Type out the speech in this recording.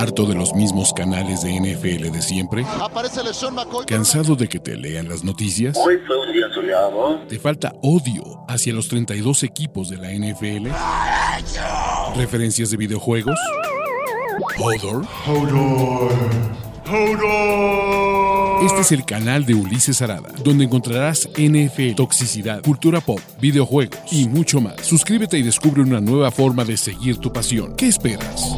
¿Harto de los mismos canales de NFL de siempre? Aparece Sean McCoy. ¿Cansado de que te lean las noticias? Hoy fue un día soleado. ¿Te falta odio hacia los 32 equipos de la NFL? ¿Referencias de videojuegos? ¿Hodor? Este es el canal de Ulises Arada, donde encontrarás NFL, toxicidad, cultura pop, videojuegos y mucho más. Suscríbete y descubre una nueva forma de seguir tu pasión. ¿Qué esperas?